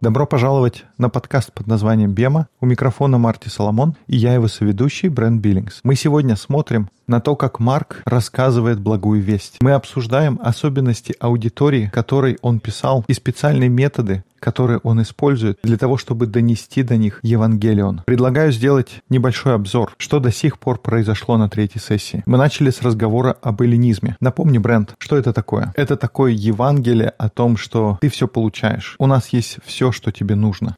Добро пожаловать на подкаст под названием «Бема». У микрофона Марти Соломон и я его соведущий Брент Биллингс. Мы сегодня смотрим на то, как Марк рассказывает благую весть. Мы обсуждаем особенности аудитории, которой он писал, и специальные методы, которые он использует для того, чтобы донести до них Евангелион. Предлагаю сделать небольшой обзор, что до сих пор произошло на третьей сессии. Мы начали с разговора об эллинизме. Напомни, Брент, что это такое? Это такое Евангелие о том, что ты все получаешь. У нас есть все, что тебе нужно.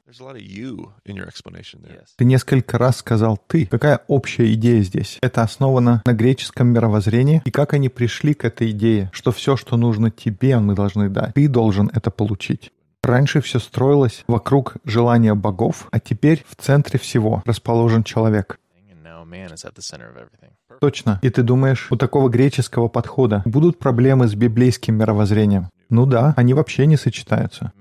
Ты несколько раз сказал «ты». Какая общая идея здесь? Это основано на греческом мировоззрении и как они пришли к этой идее, что все, что нужно тебе, мы должны дать. Ты должен это получить. Раньше все строилось вокруг желания богов, а теперь в центре всего расположен человек. Точно. И ты думаешь, у такого греческого подхода будут проблемы с библейским мировоззрением? Ну да, они вообще не сочетаются.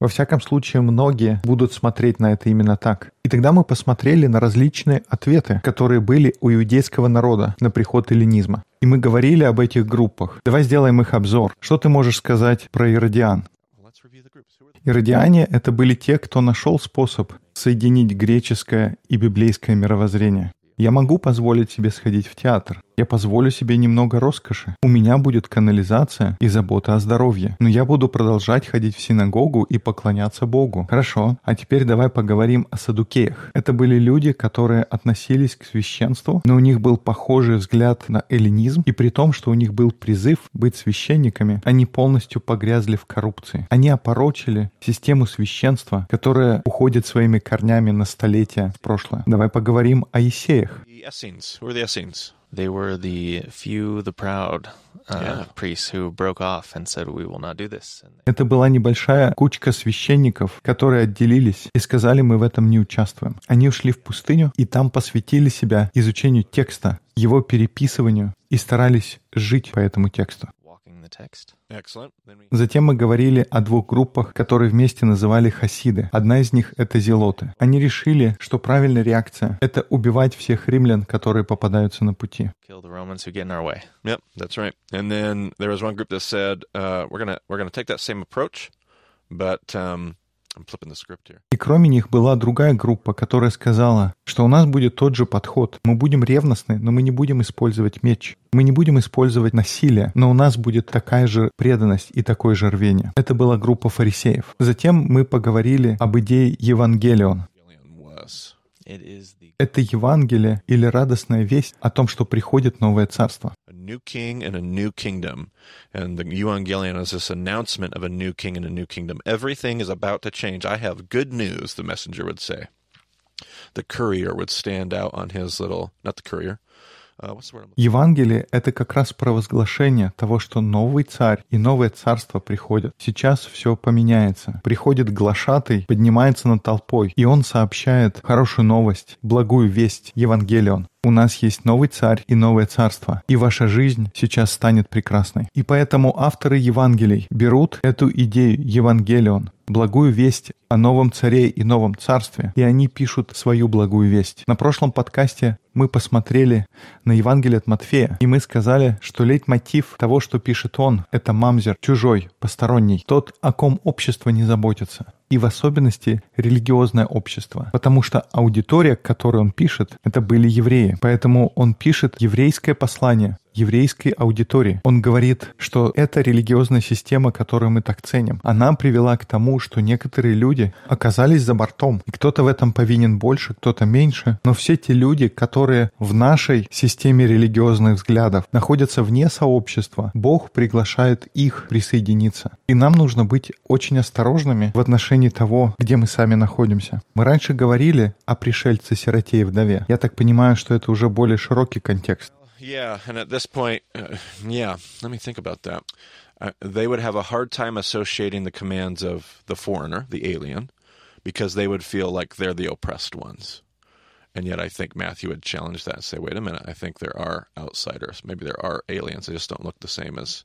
Во всяком случае, многие будут смотреть на это именно так. И тогда мы посмотрели на различные ответы, которые были у иудейского народа на приход эллинизма. И мы говорили об этих группах. Давай сделаем их обзор. Что ты можешь сказать про иродиан? Иродиане — это были те, кто нашел способ соединить греческое и библейское мировоззрение. Я могу позволить себе сходить в театр. Я позволю себе немного роскоши. У меня будет канализация и забота о здоровье. Но я буду продолжать ходить в синагогу и поклоняться Богу. Хорошо. А теперь давай поговорим о садукеях. Это были люди, которые относились к священству, но у них был похожий взгляд на эллинизм, и при том, что у них был призыв быть священниками, они полностью погрязли в коррупции. Они опорочили систему священства, которая уходит своими корнями на столетия в прошлое. Давай поговорим о Есеях. They were the few, the proud uh, yeah. priests who broke off and said, "We will not do this." Это была небольшая кучка священников, которые отделились и сказали, мы в этом не участвуем. Они ушли в пустыню и там посвятили себя изучению текста, его переписыванию и старались жить по этому тексту. Затем мы говорили о двух группах, которые вместе называли хасиды. Одна из них — это зелоты. Они решили, что правильная реакция — это убивать всех римлян, которые попадаются на пути. Yep, that's right. And then there was one group that said, uh, we're gonna we're gonna take that same approach, but um, и кроме них была другая группа, которая сказала, что у нас будет тот же подход. Мы будем ревностны, но мы не будем использовать меч. Мы не будем использовать насилие, но у нас будет такая же преданность и такое же рвение. Это была группа фарисеев. Затем мы поговорили об идее Евангелион. Это Евангелие или радостная весть о том, что приходит новое царство. New king and a new kingdom. And the Evangelion is this announcement of a new king and a new kingdom. Everything is about to change. I have good news, the messenger would say. The courier would stand out on his little, not the courier, Евангелие — это как раз провозглашение того, что новый царь и новое царство приходят. Сейчас все поменяется. Приходит глашатый, поднимается над толпой, и он сообщает хорошую новость, благую весть, Евангелион. У нас есть новый царь и новое царство, и ваша жизнь сейчас станет прекрасной. И поэтому авторы Евангелий берут эту идею Евангелион, благую весть о новом царе и новом царстве, и они пишут свою благую весть. На прошлом подкасте мы посмотрели на Евангелие от Матфея, и мы сказали, что лейтмотив того, что пишет он, это мамзер, чужой, посторонний, тот, о ком общество не заботится и в особенности религиозное общество. Потому что аудитория, к которой он пишет, это были евреи. Поэтому он пишет еврейское послание, еврейской аудитории. Он говорит, что эта религиозная система, которую мы так ценим, она привела к тому, что некоторые люди оказались за бортом. И кто-то в этом повинен больше, кто-то меньше. Но все те люди, которые в нашей системе религиозных взглядов находятся вне сообщества, Бог приглашает их присоединиться. И нам нужно быть очень осторожными в отношении того, где мы сами находимся. Мы раньше говорили о пришельце-сироте и вдове. Я так понимаю, что это уже более широкий контекст. Yeah, and at this point, uh, yeah, let me think about that. Uh, they would have a hard time associating the commands of the foreigner, the alien, because they would feel like they're the oppressed ones. And yet, I think Matthew would challenge that and say, wait a minute, I think there are outsiders. Maybe there are aliens. They just don't look the same as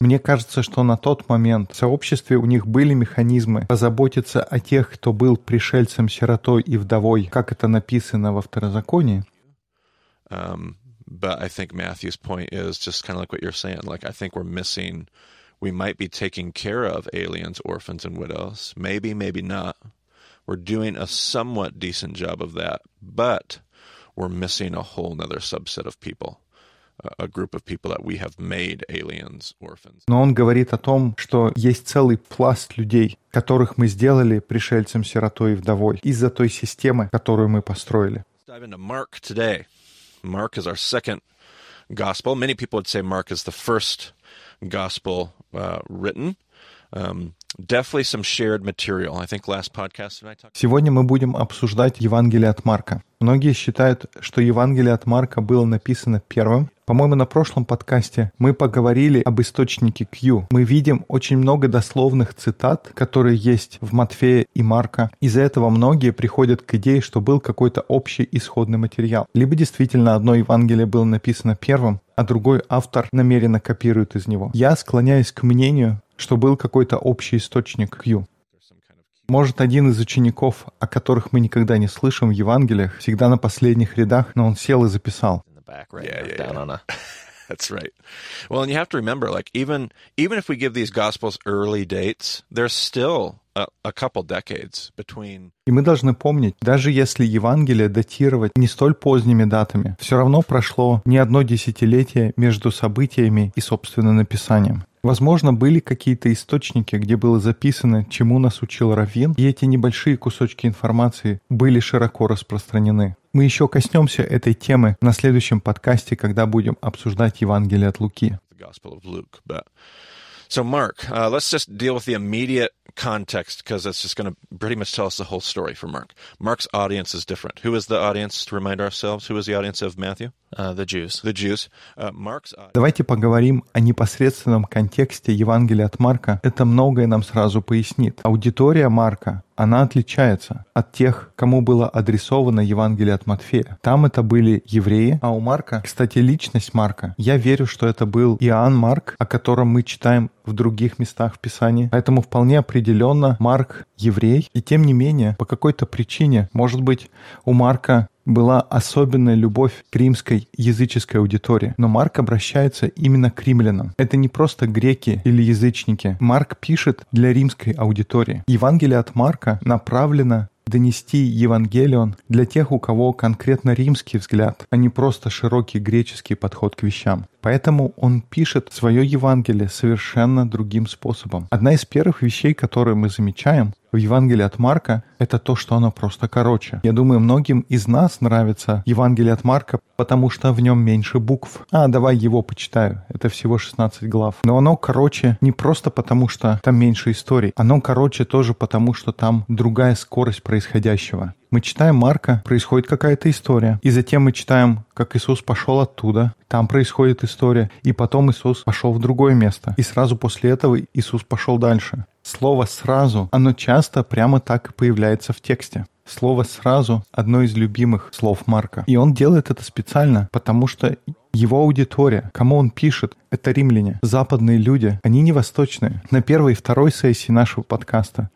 Мне кажется, что на тот момент в сообществе у них были механизмы позаботиться о тех, кто был пришельцем, сиротой и вдовой, как это написано во Второзаконии. Um, but I think Matthew's point is just kind of like what you're saying. Like, I think we're missing We might be taking care of aliens, orphans, and widows. Maybe, maybe not. We're doing a somewhat decent job of that, but we're missing a whole nother subset of people. a group of people that we have made aliens, orphans. Но он говорит о том, что есть целый пласт людей, которых мы сделали пришельцем, сиротой и вдовой из-за той системы, которую мы построили. Dive into Mark today. Mark is our second gospel. Many people would say Mark is the first gospel uh, written. Um, Сегодня мы будем обсуждать Евангелие от Марка. Многие считают, что Евангелие от Марка было написано первым. По-моему, на прошлом подкасте мы поговорили об источнике Q. Мы видим очень много дословных цитат, которые есть в Матфея и Марка. Из-за этого многие приходят к идее, что был какой-то общий исходный материал. Либо действительно одно Евангелие было написано первым, а другой автор намеренно копирует из него. Я склоняюсь к мнению, что был какой-то общий источник Q. Может, один из учеников, о которых мы никогда не слышим в Евангелиях, всегда на последних рядах, но он сел и записал. That's right. Well, and you have to remember, like even even if we give these gospels early dates, there's still a, a couple decades between. И мы должны помнить, даже если Евангелие датировать не столь поздними датами, все равно прошло не одно десятилетие между событиями и, собственно, написанием. Возможно, были какие-то источники, где было записано, чему нас учил Равин, и эти небольшие кусочки информации были широко распространены. Мы еще коснемся этой темы на следующем подкасте, когда будем обсуждать Евангелие от Луки. So, Mark, uh, let's just deal with the immediate context because that's just going to pretty much tell us the whole story for Mark. Mark's audience is different. Who is the audience, to remind ourselves? Who is the audience of Matthew? Uh, the Jews. The Jews. Uh, Mark's Давайте поговорим о непосредственном контексте Евангелия от Марка. Это многое нам сразу пояснит. Аудитория Марка она отличается от тех, кому было адресовано Евангелие от Матфея. Там это были евреи, а у Марка, кстати, личность Марка, я верю, что это был Иоанн Марк, о котором мы читаем в других местах в Писании. Поэтому вполне определенно Марк еврей, и тем не менее, по какой-то причине, может быть, у Марка была особенная любовь к римской языческой аудитории. Но Марк обращается именно к римлянам. Это не просто греки или язычники. Марк пишет для римской аудитории. Евангелие от Марка направлено донести Евангелион для тех, у кого конкретно римский взгляд, а не просто широкий греческий подход к вещам. Поэтому он пишет свое Евангелие совершенно другим способом. Одна из первых вещей, которые мы замечаем, в Евангелии от Марка — это то, что оно просто короче. Я думаю, многим из нас нравится Евангелие от Марка, потому что в нем меньше букв. А, давай его почитаю. Это всего 16 глав. Но оно короче не просто потому, что там меньше историй. Оно короче тоже потому, что там другая скорость происходящего. Мы читаем Марка, происходит какая-то история. И затем мы читаем, как Иисус пошел оттуда. Там происходит история. И потом Иисус пошел в другое место. И сразу после этого Иисус пошел дальше. Слово «сразу», оно часто прямо так и появляется в тексте. Слово «сразу» — одно из любимых слов Марка. И он делает это специально, потому что его аудитория, кому он пишет, это римляне, западные люди, они не восточные. На первой и второй сессии нашего подкаста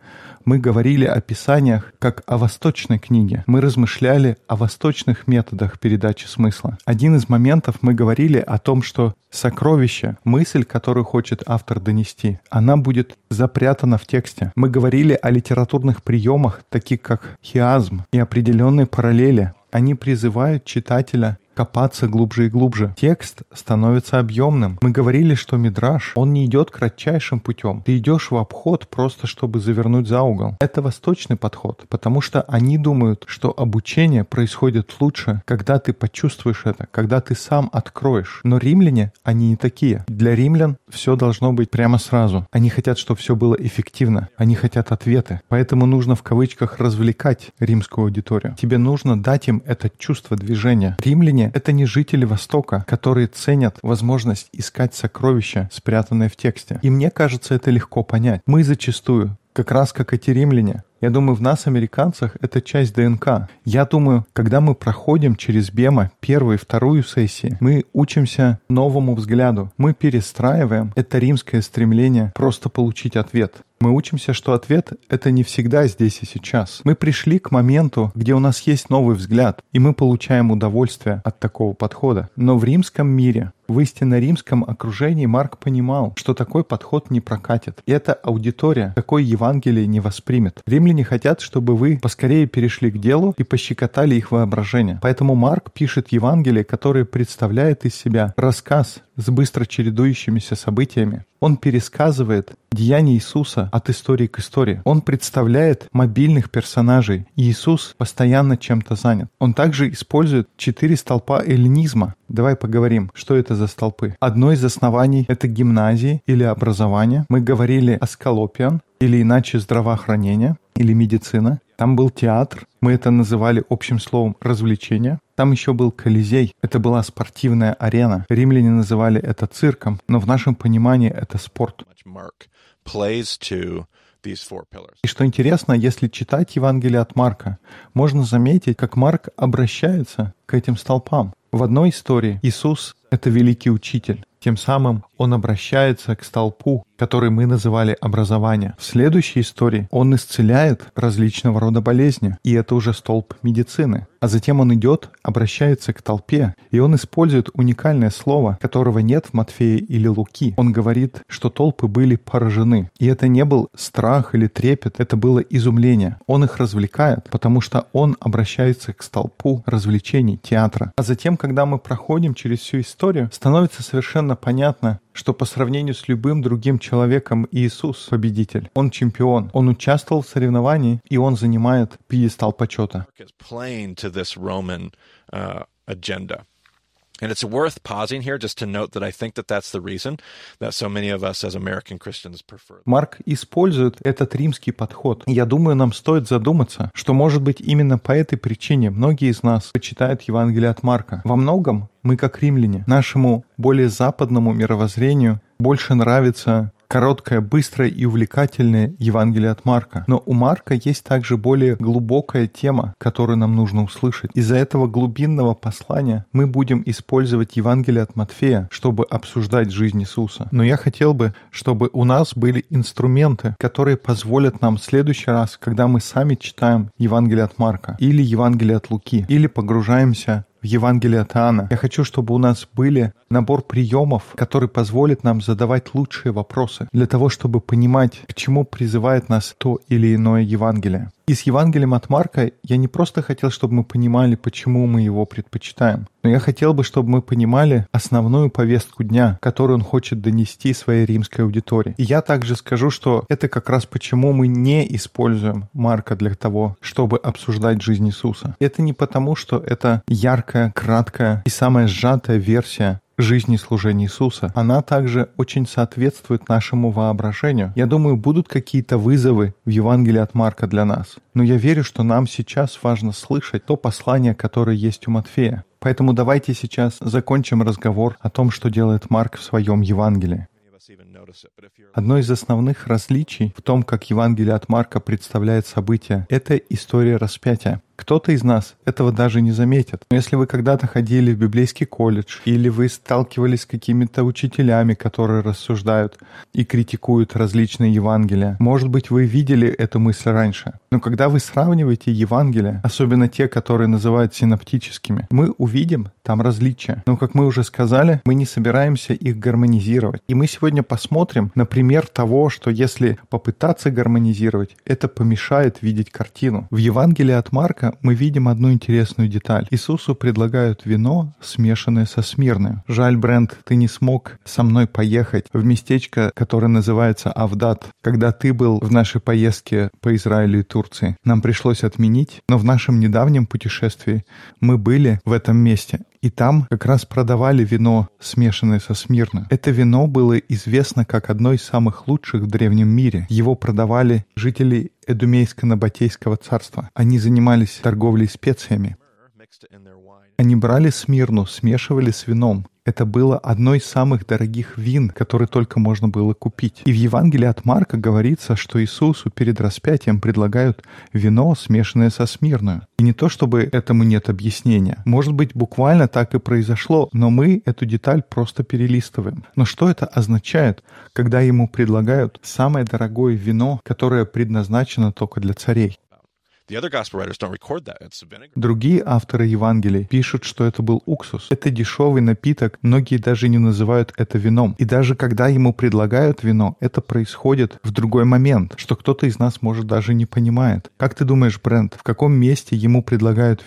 мы говорили о писаниях как о восточной книге. Мы размышляли о восточных методах передачи смысла. Один из моментов мы говорили о том, что сокровище, мысль, которую хочет автор донести, она будет запрятана в тексте. Мы говорили о литературных приемах, таких как хиазм и определенные параллели. Они призывают читателя копаться глубже и глубже. Текст становится объемным. Мы говорили, что мидраж, он не идет кратчайшим путем. Ты идешь в обход просто, чтобы завернуть за угол. Это восточный подход, потому что они думают, что обучение происходит лучше, когда ты почувствуешь это, когда ты сам откроешь. Но римляне, они не такие. Для римлян все должно быть прямо сразу. Они хотят, чтобы все было эффективно. Они хотят ответы. Поэтому нужно в кавычках развлекать римскую аудиторию. Тебе нужно дать им это чувство движения. Римляне это не жители Востока, которые ценят возможность искать сокровища, спрятанные в тексте. И мне кажется, это легко понять. Мы зачастую как раз как эти римляне, Я думаю, в нас, американцах, это часть ДНК. Я думаю, когда мы проходим через БЕМа первую и вторую сессии, мы учимся новому взгляду. Мы перестраиваем это римское стремление просто получить ответ. Мы учимся, что ответ — это не всегда здесь и сейчас. Мы пришли к моменту, где у нас есть новый взгляд, и мы получаем удовольствие от такого подхода. Но в римском мире в истинно римском окружении Марк понимал, что такой подход не прокатит. И эта аудитория такой Евангелие не воспримет. Римляне хотят, чтобы вы поскорее перешли к делу и пощекотали их воображение. Поэтому Марк пишет Евангелие, которое представляет из себя рассказ с быстро чередующимися событиями. Он пересказывает деяния Иисуса от истории к истории. Он представляет мобильных персонажей. Иисус постоянно чем-то занят. Он также использует четыре столпа эллинизма. Давай поговорим, что это за столпы. Одно из оснований — это гимназии или образование. Мы говорили о скалопиан, или иначе здравоохранение или медицина. Там был театр, мы это называли общим словом развлечения. Там еще был Колизей, это была спортивная арена. Римляне называли это цирком, но в нашем понимании это спорт. И что интересно, если читать Евангелие от Марка, можно заметить, как Марк обращается к этим столпам. В одной истории Иисус — это великий учитель. Тем самым он обращается к столпу, который мы называли образование. В следующей истории он исцеляет различного рода болезни, и это уже столб медицины. А затем он идет, обращается к толпе, и он использует уникальное слово, которого нет в Матфея или Луки. Он говорит, что толпы были поражены. И это не был страх или трепет, это было изумление. Он их развлекает, потому что он обращается к столпу развлечений, театра. А затем, когда мы проходим через всю историю, становится совершенно понятно, что по сравнению с любым другим человеком Иисус — победитель. Он чемпион. Он участвовал в соревновании, и он занимает пьедестал почета. And it's worth pausing here just to note that I think that that's the reason that so many of us as American Christians prefer. Марк использует этот римский подход. Я думаю, нам стоит задуматься, что, может быть, именно по этой причине многие из нас почитают Евангелие от Марка. Во многом мы, как римляне, нашему более западному мировоззрению больше нравится короткое, быстрое и увлекательное Евангелие от Марка. Но у Марка есть также более глубокая тема, которую нам нужно услышать. Из-за этого глубинного послания мы будем использовать Евангелие от Матфея, чтобы обсуждать жизнь Иисуса. Но я хотел бы, чтобы у нас были инструменты, которые позволят нам в следующий раз, когда мы сами читаем Евангелие от Марка или Евангелие от Луки, или погружаемся в Евангелие от Иоанна. Я хочу, чтобы у нас были набор приемов, который позволит нам задавать лучшие вопросы для того, чтобы понимать, к чему призывает нас то или иное Евангелие. И с Евангелием от Марка я не просто хотел, чтобы мы понимали, почему мы его предпочитаем, но я хотел бы, чтобы мы понимали основную повестку дня, которую он хочет донести своей римской аудитории. И я также скажу, что это как раз почему мы не используем Марка для того, чтобы обсуждать жизнь Иисуса. Это не потому, что это яркая, краткая и самая сжатая версия жизни служения Иисуса, она также очень соответствует нашему воображению. Я думаю, будут какие-то вызовы в Евангелии от Марка для нас. Но я верю, что нам сейчас важно слышать то послание, которое есть у Матфея. Поэтому давайте сейчас закончим разговор о том, что делает Марк в своем Евангелии. Одно из основных различий в том, как Евангелие от Марка представляет события, это история распятия. Кто-то из нас этого даже не заметит. Но если вы когда-то ходили в библейский колледж, или вы сталкивались с какими-то учителями, которые рассуждают и критикуют различные Евангелия, может быть, вы видели эту мысль раньше. Но когда вы сравниваете Евангелия, особенно те, которые называют синоптическими, мы увидим там различия. Но, как мы уже сказали, мы не собираемся их гармонизировать. И мы сегодня посмотрим на пример того, что если попытаться гармонизировать, это помешает видеть картину. В Евангелии от Марка мы видим одну интересную деталь. Иисусу предлагают вино, смешанное со смирной. Жаль, Брент, ты не смог со мной поехать в местечко, которое называется Авдат, когда ты был в нашей поездке по Израилю и Турции. Нам пришлось отменить, но в нашем недавнем путешествии мы были в этом месте. И там как раз продавали вино, смешанное со Смирно. Это вино было известно как одно из самых лучших в древнем мире. Его продавали жители Эдумейско-Набатейского царства. Они занимались торговлей специями. Они брали Смирну, смешивали с вином. Это было одно из самых дорогих вин, которые только можно было купить. И в Евангелии от Марка говорится, что Иисусу перед распятием предлагают вино, смешанное со смирную. И не то, чтобы этому нет объяснения. Может быть, буквально так и произошло, но мы эту деталь просто перелистываем. Но что это означает, когда ему предлагают самое дорогое вино, которое предназначено только для царей? Другие авторы Евангелий пишут, что это был уксус. Это дешевый напиток, многие даже не называют это вином. И даже когда ему предлагают вино, это происходит в другой момент, что кто-то из нас, может, даже не понимает. Как ты думаешь, Брент, в каком месте ему предлагают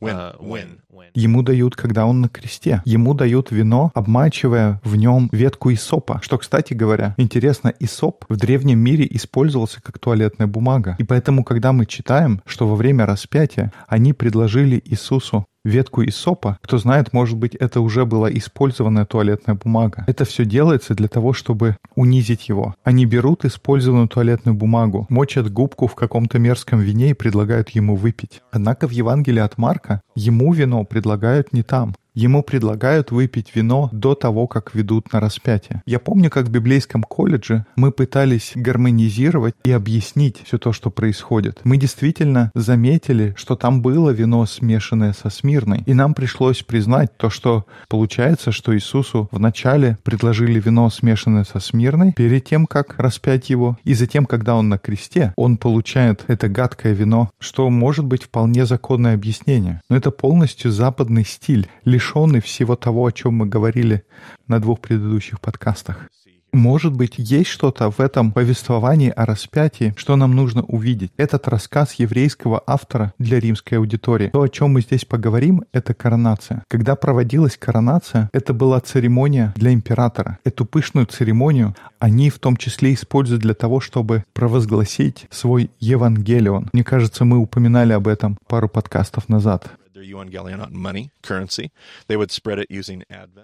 Uh, Ему дают, когда он на кресте. Ему дают вино, обмачивая в нем ветку исопа. Что, кстати говоря, интересно, исоп в древнем мире использовался как туалетная бумага. И поэтому, когда мы читаем, что во время распятия они предложили Иисусу ветку из сопа, кто знает, может быть, это уже была использованная туалетная бумага. Это все делается для того, чтобы унизить его. Они берут использованную туалетную бумагу, мочат губку в каком-то мерзком вине и предлагают ему выпить. Однако в Евангелии от Марка ему вино предлагают не там. Ему предлагают выпить вино до того, как ведут на распятие. Я помню, как в библейском колледже мы пытались гармонизировать и объяснить все то, что происходит. Мы действительно заметили, что там было вино, смешанное со смирной. И нам пришлось признать то, что получается, что Иисусу вначале предложили вино, смешанное со смирной, перед тем, как распять его, и затем, когда он на кресте, он получает это гадкое вино, что может быть вполне законное объяснение. Но это полностью западный стиль, лишь лишенный всего того, о чем мы говорили на двух предыдущих подкастах. Может быть, есть что-то в этом повествовании о распятии, что нам нужно увидеть. Этот рассказ еврейского автора для римской аудитории. То, о чем мы здесь поговорим, это коронация. Когда проводилась коронация, это была церемония для императора. Эту пышную церемонию они в том числе используют для того, чтобы провозгласить свой Евангелион. Мне кажется, мы упоминали об этом пару подкастов назад.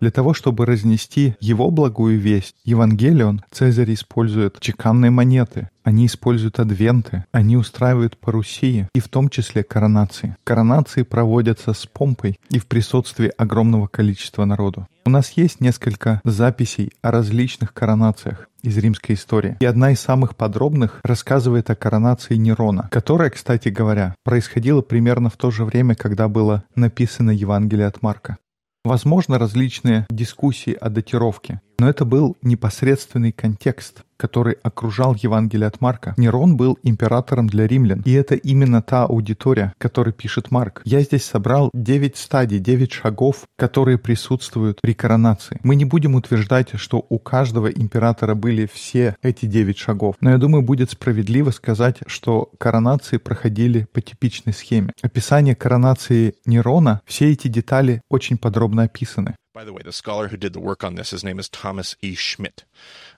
Для того, чтобы разнести его благую весть, Евангелион, Цезарь использует чеканные монеты, они используют адвенты, они устраивают парусии, и в том числе коронации. Коронации проводятся с помпой и в присутствии огромного количества народу. У нас есть несколько записей о различных коронациях из римской истории. И одна из самых подробных рассказывает о коронации Нерона, которая, кстати говоря, происходила примерно в то же время, когда было написано Евангелие от Марка. Возможно, различные дискуссии о датировке, но это был непосредственный контекст, который окружал Евангелие от Марка. Нерон был императором для римлян, и это именно та аудитория, которой пишет Марк. Я здесь собрал 9 стадий, 9 шагов, которые присутствуют при коронации. Мы не будем утверждать, что у каждого императора были все эти 9 шагов, но я думаю, будет справедливо сказать, что коронации проходили по типичной схеме. Описание коронации Нерона, все эти детали очень подробно описаны. By the way, the scholar who did the work on this, his name is Thomas E. Schmidt.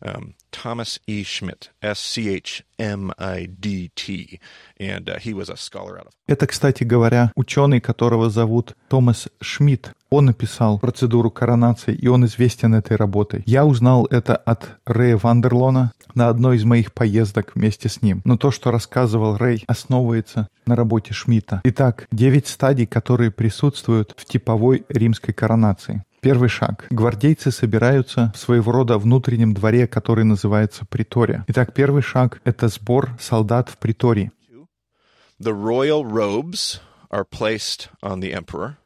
Um, Thomas E. Schmidt, S-C-H-M-I-D-T. And uh, he was a scholar out of... Это, кстати говоря, ученый, которого зовут Томас Шмидт. Он написал процедуру коронации, и он известен этой работой. Я узнал это от Рэя Вандерлона на одной из моих поездок вместе с ним. Но то, что рассказывал Рэй, основывается на работе Шмидта. Итак, девять стадий, которые присутствуют в типовой римской коронации. Первый шаг. Гвардейцы собираются в своего рода внутреннем дворе, который называется притория. Итак, первый шаг — это сбор солдат в притории. The royal robes are placed on the emperor.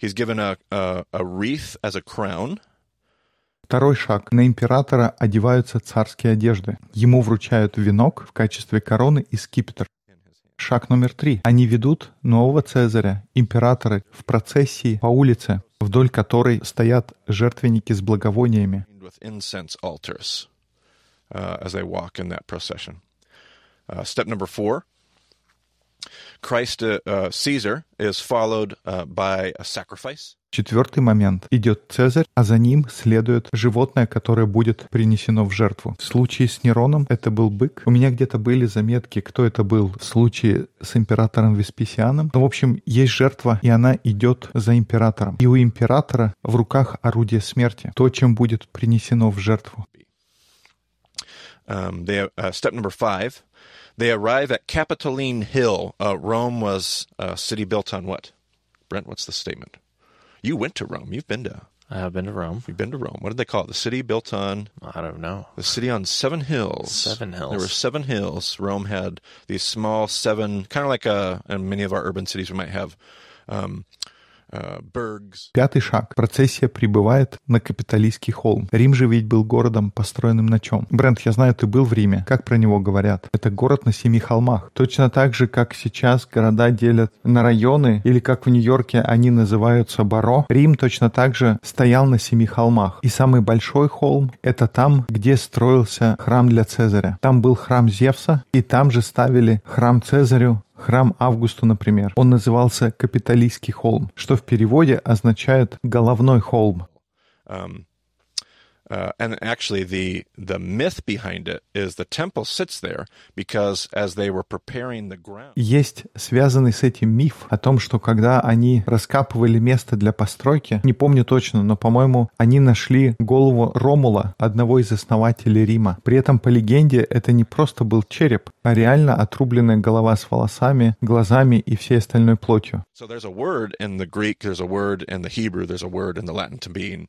He's given a, a, a wreath as a crown. Второй шаг. На императора одеваются царские одежды. Ему вручают венок в качестве короны и скипетр. Шаг номер три. Они ведут нового Цезаря, императора, в процессии по улице, вдоль которой стоят жертвенники с благовониями. Uh, step number four. Christ uh, uh, Caesar is followed uh, by a sacrifice. Четвертый момент. Идет Цезарь, а за ним следует животное, которое будет принесено в жертву. В случае с Нероном это был бык. У меня где-то были заметки, кто это был в случае с императором Весписианом. Ну, в общем, есть жертва, и она идет за императором. И у императора в руках орудие смерти. То, чем будет принесено в жертву. Um, they, uh, step number five. They arrive at Capitoline Hill. Uh, Rome was a city built on what? Brent, what's the statement? You went to Rome. You've been to. I have been to Rome. You've been to Rome. What did they call it? The city built on. I don't know. The city on seven hills. Seven hills. There were seven hills. Rome had these small seven, kind of like a, in many of our urban cities, we might have um, Пятый шаг. Процессия прибывает на капиталистский холм. Рим же ведь был городом, построенным на чем? Брент, я знаю, ты был в Риме. Как про него говорят? Это город на семи холмах. Точно так же, как сейчас города делят на районы, или как в Нью-Йорке они называются Баро, Рим точно так же стоял на семи холмах. И самый большой холм — это там, где строился храм для Цезаря. Там был храм Зевса, и там же ставили храм Цезарю, Храм Августу, например, он назывался Капитолийский холм, что в переводе означает «головной холм». Um, Uh, and actually, the the myth behind it is the temple sits there because as they were preparing the ground. Есть связанный с этим миф о том, что когда они раскапывали место для постройки, не помню точно, но, по-моему, они нашли голову Ромула, одного из основателей Рима. При этом, по легенде, это не просто был череп, а реально отрубленная голова с волосами, глазами и всей остальной плотью. So there's a word in the Greek, there's a word in the Hebrew, there's a word in the Latin to mean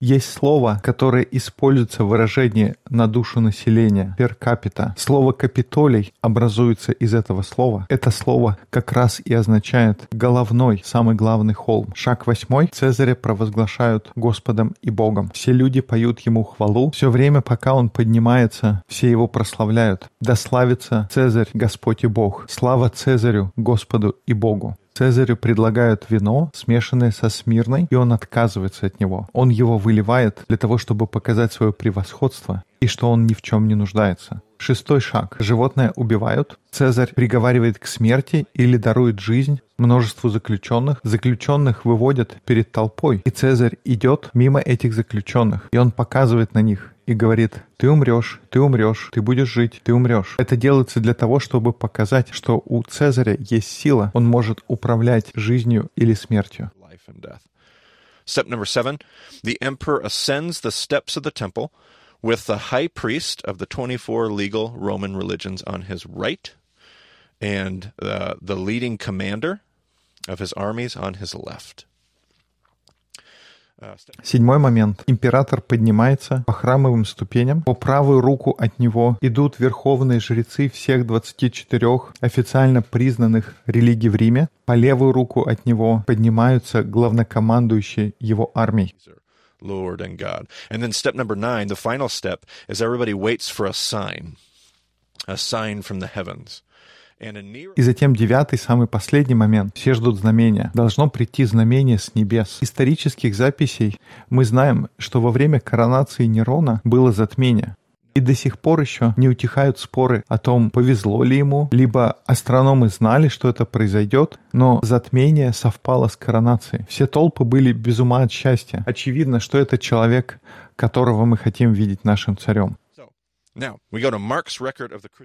есть слово, которое используется в выражении «на душу населения» per capita. Слово «капитолий» образуется из этого слова. Это слово как раз и означает «головной», самый главный холм. Шаг восьмой. Цезаря провозглашают Господом и Богом. Все люди поют ему хвалу. Все время, пока он поднимается, все его прославляют. Да славится Цезарь, Господь и Бог. Слава Цезарю, Господу и Богу. Цезарю предлагают вино, смешанное со смирной, и он отказывается от него. Он его выливает для того, чтобы показать свое превосходство и что он ни в чем не нуждается. Шестой шаг. Животное убивают. Цезарь приговаривает к смерти или дарует жизнь множеству заключенных. Заключенных выводят перед толпой, и Цезарь идет мимо этих заключенных, и он показывает на них и говорит, ты умрешь, ты умрешь, ты будешь жить, ты умрешь. Это делается для того, чтобы показать, что у Цезаря есть сила, он может управлять жизнью или смертью. Step number seven, the emperor ascends the steps of the temple with the high priest of the 24 legal Roman religions on his right and uh, the leading commander of his armies on his left. Седьмой момент. Император поднимается по храмовым ступеням. По правую руку от него идут верховные жрецы всех 24 официально признанных религий в Риме. По левую руку от него поднимаются главнокомандующие его армией. Lord and God. And then step number nine, the final step, is everybody waits for a sign, a sign from the heavens. И затем девятый, самый последний момент. Все ждут знамения. Должно прийти знамение с небес. Исторических записей мы знаем, что во время коронации Нерона было затмение. И до сих пор еще не утихают споры о том, повезло ли ему, либо астрономы знали, что это произойдет, но затмение совпало с коронацией. Все толпы были без ума от счастья. Очевидно, что это человек, которого мы хотим видеть нашим царем.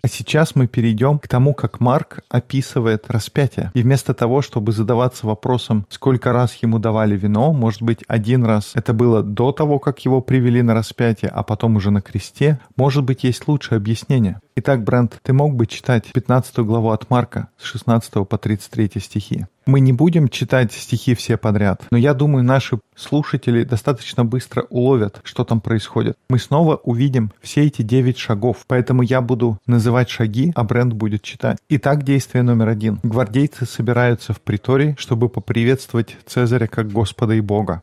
А сейчас мы перейдем к тому, как Марк описывает распятие. И вместо того, чтобы задаваться вопросом, сколько раз ему давали вино, может быть, один раз это было до того, как его привели на распятие, а потом уже на кресте, может быть, есть лучшее объяснение. Итак, Брент, ты мог бы читать 15 главу от Марка с 16 по 33 стихи. Мы не будем читать стихи все подряд, но я думаю, наши слушатели достаточно быстро уловят, что там происходит. Мы снова увидим все эти девять шагов, поэтому я буду называть шаги, а Брент будет читать. Итак, действие номер один. Гвардейцы собираются в притории, чтобы поприветствовать Цезаря как Господа и Бога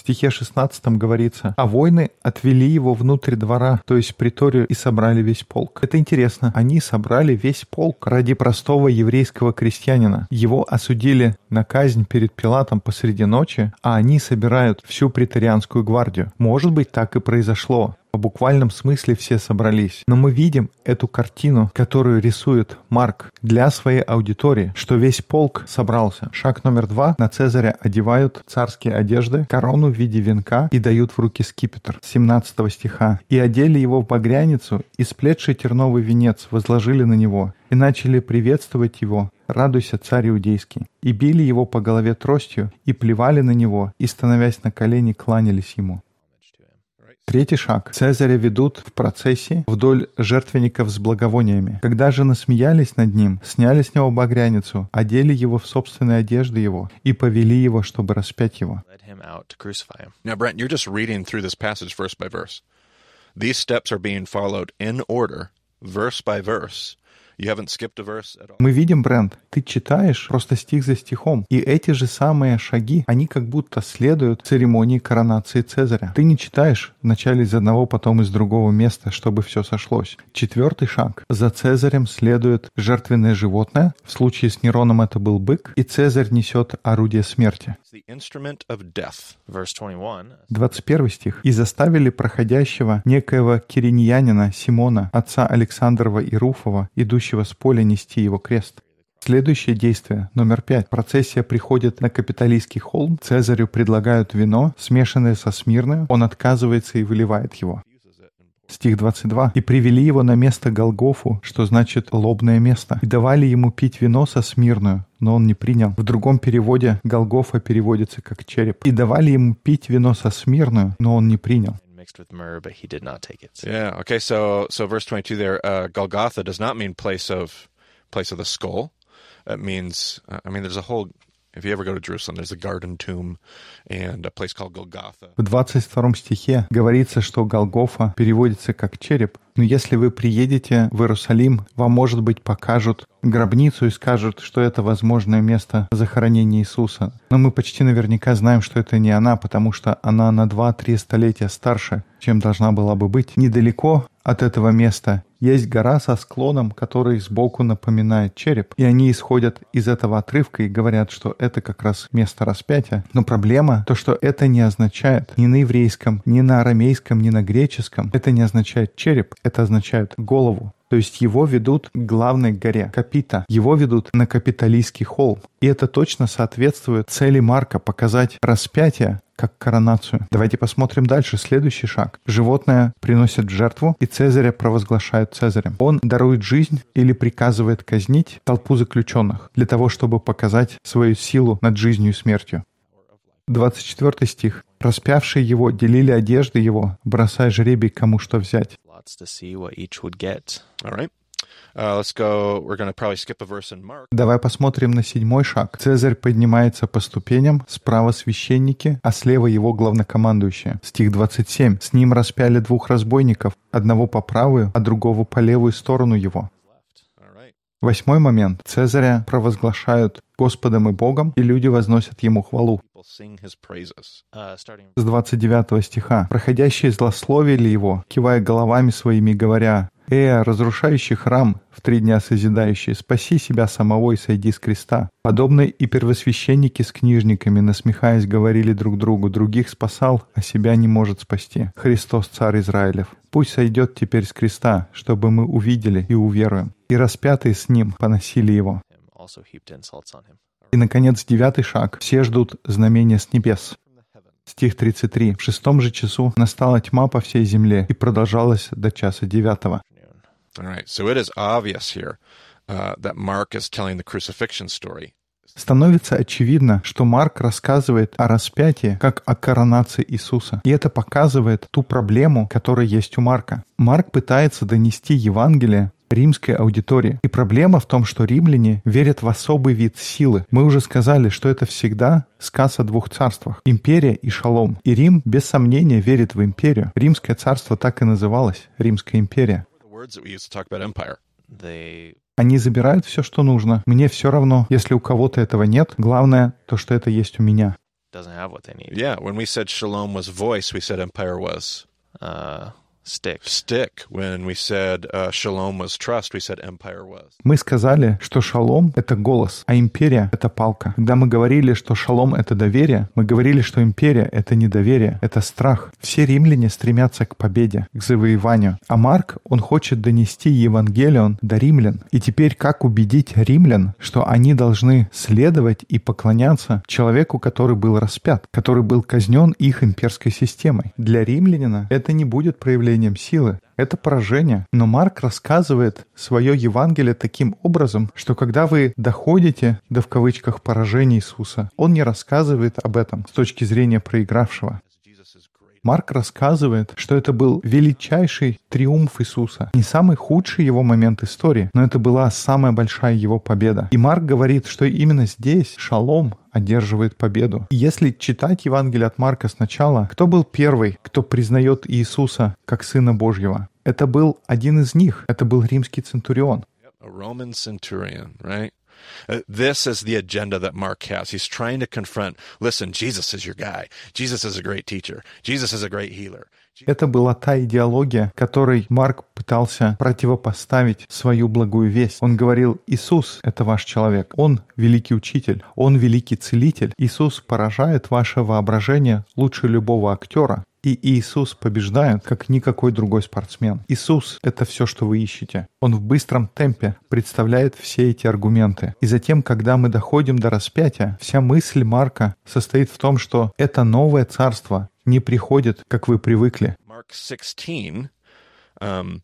стихе 16 говорится, а воины отвели его внутрь двора, то есть приторию, и собрали весь полк. Это интересно. Они собрали весь полк ради простого еврейского крестьянина. Его осудили на казнь перед Пилатом посреди ночи, а они собирают всю претарианскую гвардию. Может быть, так и произошло в буквальном смысле все собрались. Но мы видим эту картину, которую рисует Марк для своей аудитории, что весь полк собрался. Шаг номер два. На Цезаря одевают царские одежды, корону в виде венка и дают в руки скипетр. 17 стиха. «И одели его в багряницу, и сплетший терновый венец возложили на него, и начали приветствовать его, радуйся, царь иудейский. И били его по голове тростью, и плевали на него, и, становясь на колени, кланялись ему. Третий шаг. Цезаря ведут в процессе вдоль жертвенников с благовониями. Когда же насмеялись над ним, сняли с него багряницу, одели его в собственные одежды его и повели его, чтобы распять его. Now, Brent, you're just reading through this passage verse by verse. These steps are being followed in order, verse by verse, мы видим, Брент, ты читаешь просто стих за стихом, и эти же самые шаги, они как будто следуют церемонии коронации Цезаря. Ты не читаешь вначале из одного, потом из другого места, чтобы все сошлось. Четвертый шаг. За Цезарем следует жертвенное животное. В случае с Нероном это был бык, и Цезарь несет орудие смерти. 21 стих. «И заставили проходящего некоего кириньянина Симона, отца Александрова и Руфова, идущего идущего с поля нести его крест. Следующее действие, номер пять. Процессия приходит на Капитолийский холм. Цезарю предлагают вино, смешанное со смирной. Он отказывается и выливает его. Стих 22. «И привели его на место Голгофу, что значит «лобное место», и давали ему пить вино со смирную, но он не принял. В другом переводе Голгофа переводится как череп. И давали ему пить вино со смирную, но он не принял mixed with myrrh, but he did not take it. So. Yeah. Okay. So so verse twenty two there, uh, Golgotha does not mean place of place of the skull. It means I mean there's a whole If you ever. В 22 стихе говорится, что Голгофа переводится как череп. Но если вы приедете в Иерусалим, вам, может быть, покажут гробницу и скажут, что это возможное место захоронения Иисуса. Но мы почти наверняка знаем, что это не она, потому что она на 2-3 столетия старше, чем должна была бы быть. Недалеко от этого места есть гора со склоном, который сбоку напоминает череп. И они исходят из этого отрывка и говорят, что это как раз место распятия. Но проблема то, что это не означает ни на еврейском, ни на арамейском, ни на греческом. Это не означает череп, это означает голову. То есть его ведут к главной горе, Капита. Его ведут на Капитолийский холм. И это точно соответствует цели Марка показать распятие как коронацию. Давайте посмотрим дальше. Следующий шаг. Животное приносит жертву, и Цезаря провозглашают Цезарем. Он дарует жизнь или приказывает казнить толпу заключенных для того, чтобы показать свою силу над жизнью и смертью. 24 стих. «Распявшие его делили одежды его, бросая жребий, кому что взять». Давай посмотрим на седьмой шаг. Цезарь поднимается по ступеням, справа священники, а слева его главнокомандующие. Стих 27. С ним распяли двух разбойников, одного по правую, а другого по левую сторону его. Восьмой момент. Цезаря провозглашают Господом и Богом, и люди возносят Ему хвалу. Uh, С 29 стиха. «Проходящие злословили Его, кивая головами своими, говоря, «Эа, разрушающий храм, в три дня созидающий, спаси себя самого и сойди с креста». Подобные и первосвященники с книжниками, насмехаясь, говорили друг другу, других спасал, а себя не может спасти. Христос, Царь Израилев. Пусть сойдет теперь с креста, чтобы мы увидели и уверуем. И распятые с ним поносили его. И, наконец, девятый шаг. Все ждут знамения с небес. Стих 33. «В шестом же часу настала тьма по всей земле и продолжалась до часа девятого». Становится очевидно, что Марк рассказывает о распятии как о коронации Иисуса. И это показывает ту проблему, которая есть у Марка. Марк пытается донести Евангелие римской аудитории. И проблема в том, что римляне верят в особый вид силы. Мы уже сказали, что это всегда сказ о двух царствах – империя и шалом. И Рим, без сомнения, верит в империю. Римское царство так и называлось – Римская империя. Они забирают все, что нужно. Мне все равно, если у кого-то этого нет. Главное, то, что это есть у меня. Yeah, when we said shalom was voice, we said empire was uh, Stick. Stick. When we said shalom was trust, we said empire was. Мы сказали, что шалом — это голос, а империя — это палка. Когда мы говорили, что шалом — это доверие, мы говорили, что империя — это недоверие, это страх. Все римляне стремятся к победе, к завоеванию. А Марк, он хочет донести Евангелион до римлян. И теперь как убедить римлян, что они должны следовать и поклоняться человеку, который был распят, который был казнен их имперской системой? Для римлянина это не будет проявлением проявлением силы. Это поражение. Но Марк рассказывает свое Евангелие таким образом, что когда вы доходите до в кавычках поражения Иисуса, он не рассказывает об этом с точки зрения проигравшего. Марк рассказывает, что это был величайший триумф Иисуса. Не самый худший его момент истории, но это была самая большая его победа. И Марк говорит, что именно здесь шалом одерживает победу. И если читать Евангелие от Марка сначала, кто был первый, кто признает Иисуса как Сына Божьего? Это был один из них, это был римский центурион. Uh, this is the agenda that Mark has. He's trying to confront listen, Jesus is your guy. Jesus is a great teacher. Jesus is a great healer. Это была та идеология, которой Марк пытался противопоставить свою благую весть. Он говорил, Иисус — это ваш человек, Он — великий учитель, Он — великий целитель. Иисус поражает ваше воображение лучше любого актера. И Иисус побеждает, как никакой другой спортсмен. Иисус — это все, что вы ищете. Он в быстром темпе представляет все эти аргументы. И затем, когда мы доходим до распятия, вся мысль Марка состоит в том, что это новое царство не приходит, как вы привыкли. Mark 16, you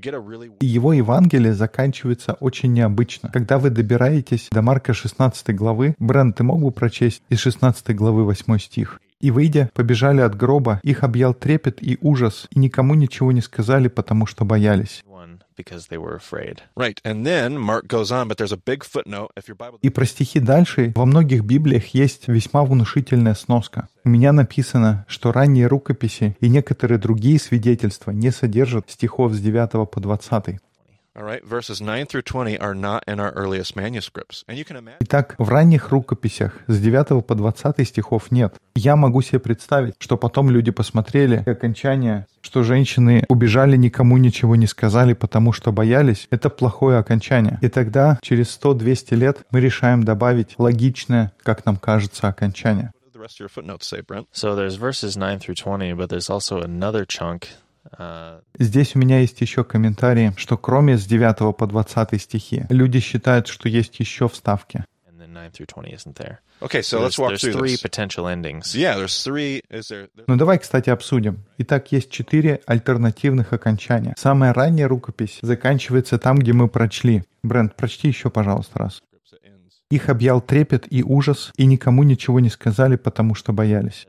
get a really... И его Евангелие заканчивается очень необычно. Когда вы добираетесь до Марка 16 главы, Брент, ты мог бы прочесть из 16 главы 8 стих? И, выйдя, побежали от гроба, их объял трепет и ужас, и никому ничего не сказали, потому что боялись. И про стихи дальше во многих Библиях есть весьма внушительная сноска. У меня написано, что ранние рукописи и некоторые другие свидетельства не содержат стихов с 9 по 20. Итак, в ранних рукописях с 9 по 20 стихов нет. Я могу себе представить, что потом люди посмотрели окончание, что женщины убежали, никому ничего не сказали, потому что боялись. Это плохое окончание. И тогда, через 100-200 лет, мы решаем добавить логичное, как нам кажется, окончание. So there's verses 9 through 20, but there's also another chunk Здесь у меня есть еще комментарий, что кроме с 9 по 20 стихи, люди считают, что есть еще вставки. Okay, so let's walk through three this. potential endings. Yeah, there's three. Is there? Ну давай, кстати, обсудим. Итак, есть четыре альтернативных окончания. Самая ранняя рукопись заканчивается там, где мы прочли. Брент, прочти еще, пожалуйста, раз. Их объял трепет и ужас, и никому ничего не сказали, потому что боялись.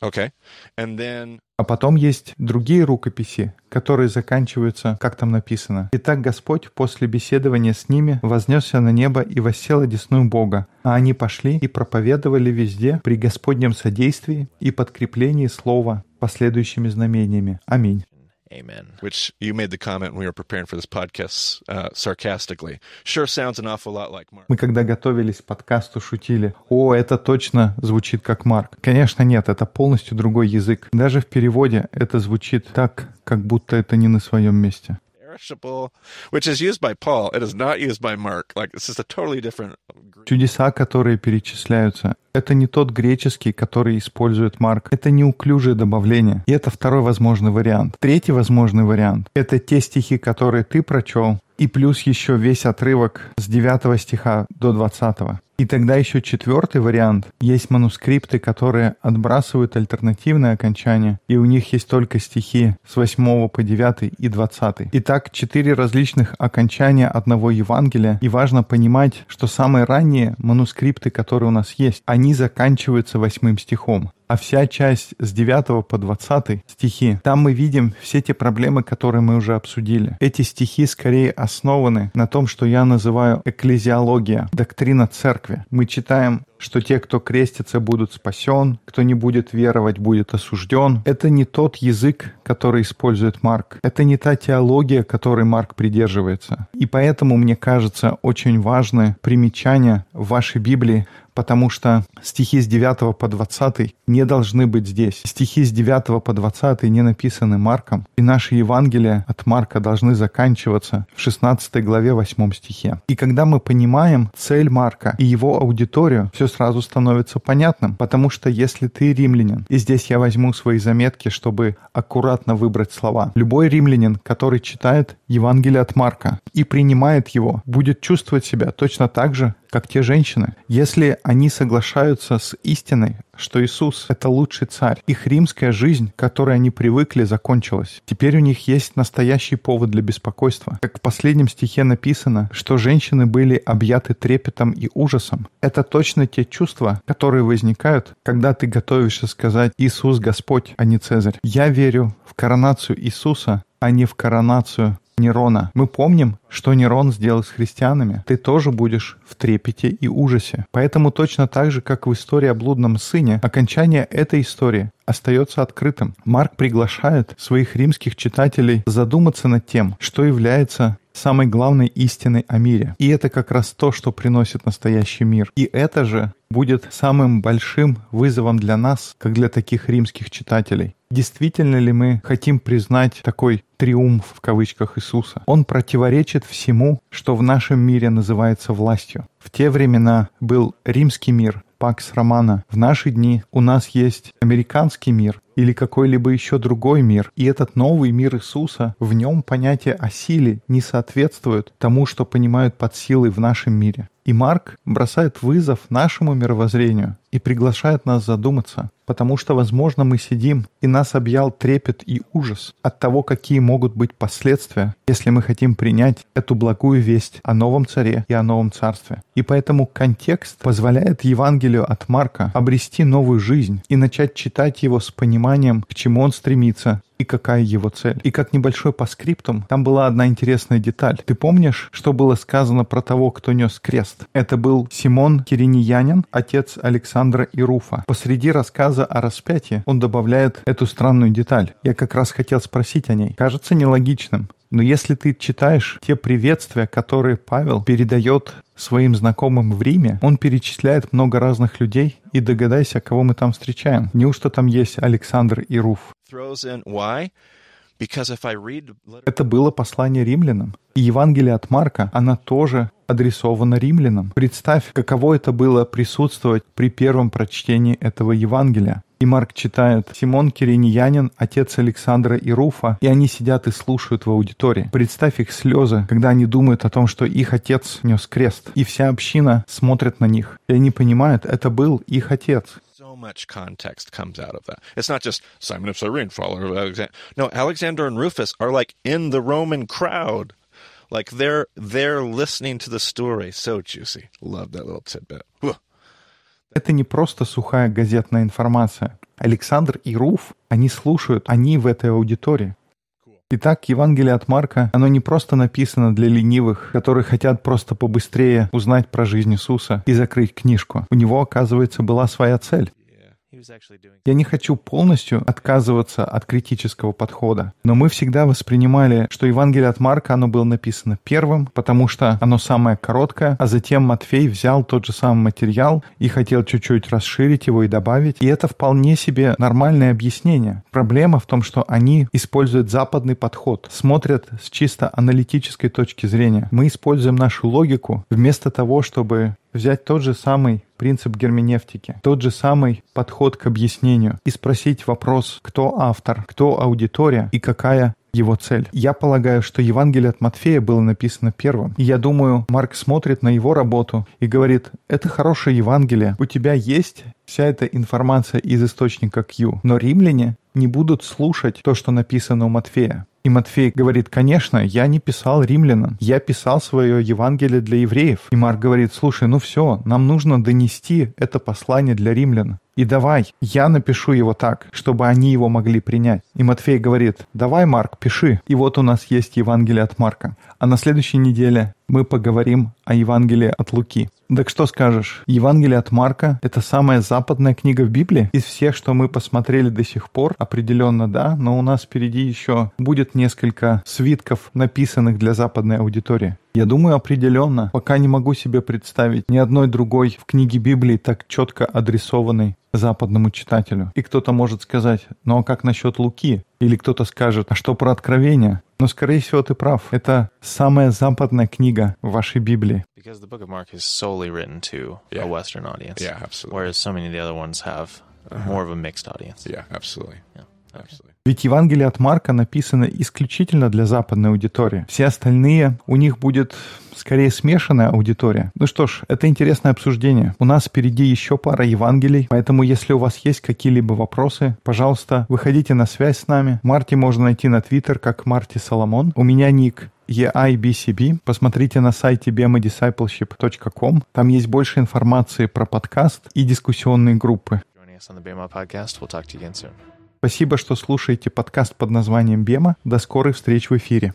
Okay, then А потом есть другие рукописи, которые заканчиваются, как там написано. «Итак Господь после беседования с ними вознесся на небо и воссел одесную Бога, а они пошли и проповедовали везде при Господнем содействии и подкреплении слова последующими знамениями. Аминь». Amen. which you made the comment when we were preparing for this podcast uh, sarcastically. Sure sounds an awful lot like Mark. Мы когда готовились к подкасту, шутили. О, это точно звучит как Марк. Конечно, нет, это полностью другой язык. Даже в переводе это звучит так, как будто это не на своем месте. Чудеса, которые перечисляются, это не тот греческий, который использует Марк. Это неуклюжее добавление. И это второй возможный вариант. Третий возможный вариант — это те стихи, которые ты прочел, и плюс еще весь отрывок с 9 стиха до 20. И тогда еще четвертый вариант. Есть манускрипты, которые отбрасывают альтернативное окончание, и у них есть только стихи с 8 по 9 и 20. Итак, четыре различных окончания одного Евангелия, и важно понимать, что самые ранние манускрипты, которые у нас есть, они заканчиваются восьмым стихом а вся часть с 9 по 20 стихи, там мы видим все те проблемы, которые мы уже обсудили. Эти стихи скорее основаны на том, что я называю экклезиология, доктрина церкви. Мы читаем что те, кто крестится, будут спасен, кто не будет веровать, будет осужден. Это не тот язык, который использует Марк. Это не та теология, которой Марк придерживается. И поэтому, мне кажется, очень важны примечания в вашей Библии, потому что стихи с 9 по 20 не должны быть здесь. Стихи с 9 по 20 не написаны Марком, и наши Евангелия от Марка должны заканчиваться в 16 главе 8 стихе. И когда мы понимаем цель Марка и его аудиторию, все сразу становится понятным, потому что если ты римлянин, и здесь я возьму свои заметки, чтобы аккуратно выбрать слова, любой римлянин, который читает Евангелие от Марка и принимает его, будет чувствовать себя точно так же, как те женщины. Если они соглашаются с истиной, что Иисус — это лучший царь. Их римская жизнь, которой они привыкли, закончилась. Теперь у них есть настоящий повод для беспокойства. Как в последнем стихе написано, что женщины были объяты трепетом и ужасом. Это точно те чувства, которые возникают, когда ты готовишься сказать «Иисус Господь», а не Цезарь. Я верю в коронацию Иисуса, а не в коронацию Нерона. Мы помним, что Нерон сделал с христианами. Ты тоже будешь в трепете и ужасе. Поэтому точно так же, как в истории о блудном сыне, окончание этой истории остается открытым. Марк приглашает своих римских читателей задуматься над тем, что является самой главной истиной о мире. И это как раз то, что приносит настоящий мир. И это же будет самым большим вызовом для нас, как для таких римских читателей. Действительно ли мы хотим признать такой триумф в кавычках Иисуса? Он противоречит всему, что в нашем мире называется властью. В те времена был римский мир, Пакс Романа. В наши дни у нас есть американский мир или какой-либо еще другой мир. И этот новый мир Иисуса, в нем понятие о силе не соответствует тому, что понимают под силой в нашем мире. И Марк бросает вызов нашему мировоззрению и приглашает нас задуматься, потому что, возможно, мы сидим, и нас объял трепет и ужас от того, какие могут быть последствия, если мы хотим принять эту благую весть о новом царе и о новом царстве. И поэтому контекст позволяет Евангелию от Марка обрести новую жизнь и начать читать его с пониманием, к чему он стремится, и какая его цель. И как небольшой паскриптум, там была одна интересная деталь. Ты помнишь, что было сказано про того, кто нес крест? Это был Симон Кириньянин, отец Александра и Руфа. Посреди рассказа о распятии он добавляет эту странную деталь. Я как раз хотел спросить о ней. Кажется нелогичным. Но если ты читаешь те приветствия, которые Павел передает своим знакомым в Риме, он перечисляет много разных людей, и догадайся, кого мы там встречаем. Неужто там есть Александр и Руф? Это было послание римлянам. И Евангелие от Марка, она тоже адресована римлянам. Представь, каково это было присутствовать при первом прочтении этого Евангелия. И Марк читает «Симон Кириньянин, отец Александра и Руфа», и они сидят и слушают в аудитории. Представь их слезы, когда они думают о том, что их отец нес крест, и вся община смотрит на них. И они понимают, это был их отец. Much context comes out of that. It's not just Simon of Cyrene, follower of Alexander. No, Alexander and Rufus are like in the Roman crowd. Like they're they're listening to the story. So juicy. Love that little tidbit. Это не просто сухая газетная информация. Александр и Руф, они слушают, они в этой аудитории. Итак, Евангелие от Марка, оно не просто написано для ленивых, которые хотят просто побыстрее узнать про жизнь Иисуса и закрыть книжку. У него, оказывается, была своя цель. Я не хочу полностью отказываться от критического подхода, но мы всегда воспринимали, что Евангелие от Марка, оно было написано первым, потому что оно самое короткое, а затем Матфей взял тот же самый материал и хотел чуть-чуть расширить его и добавить, и это вполне себе нормальное объяснение. Проблема в том, что они используют западный подход, смотрят с чисто аналитической точки зрения. Мы используем нашу логику вместо того, чтобы взять тот же самый принцип герменевтики, тот же самый подход к объяснению и спросить вопрос, кто автор, кто аудитория и какая его цель. Я полагаю, что Евангелие от Матфея было написано первым. И я думаю, Марк смотрит на его работу и говорит, это хорошее Евангелие, у тебя есть вся эта информация из источника Q, но римляне не будут слушать то, что написано у Матфея. И Матфей говорит, конечно, я не писал римлянам, я писал свое Евангелие для евреев. И Марк говорит, слушай, ну все, нам нужно донести это послание для римлян. И давай, я напишу его так, чтобы они его могли принять. И Матфей говорит, давай, Марк, пиши. И вот у нас есть Евангелие от Марка. А на следующей неделе мы поговорим о Евангелии от Луки. Так что скажешь? Евангелие от Марка — это самая западная книга в Библии? Из всех, что мы посмотрели до сих пор, определенно да, но у нас впереди еще будет несколько свитков, написанных для западной аудитории. Я думаю, определенно. Пока не могу себе представить ни одной другой в книге Библии так четко адресованной западному читателю. И кто-то может сказать, ну а как насчет Луки? Или кто-то скажет, а что про Откровение? Но, скорее всего, ты прав. Это самая западная книга в вашей Библии. Because the book of Mark is solely written to yeah. a Western audience. Yeah, absolutely. Whereas so many of the other ones have uh-huh. more of a mixed audience. Yeah, absolutely. Yeah. Ведь Евангелие от Марка написано исключительно для западной аудитории. Все остальные, у них будет скорее смешанная аудитория. Ну что ж, это интересное обсуждение. У нас впереди еще пара Евангелий, поэтому если у вас есть какие-либо вопросы, пожалуйста, выходите на связь с нами. Марти можно найти на Твиттер как Марти Соломон. У меня ник EIBCB. Посмотрите на сайте bemadiscipleship.com. Там есть больше информации про подкаст и дискуссионные группы. Спасибо, что слушаете подкаст под названием «Бема». До скорой встречи в эфире.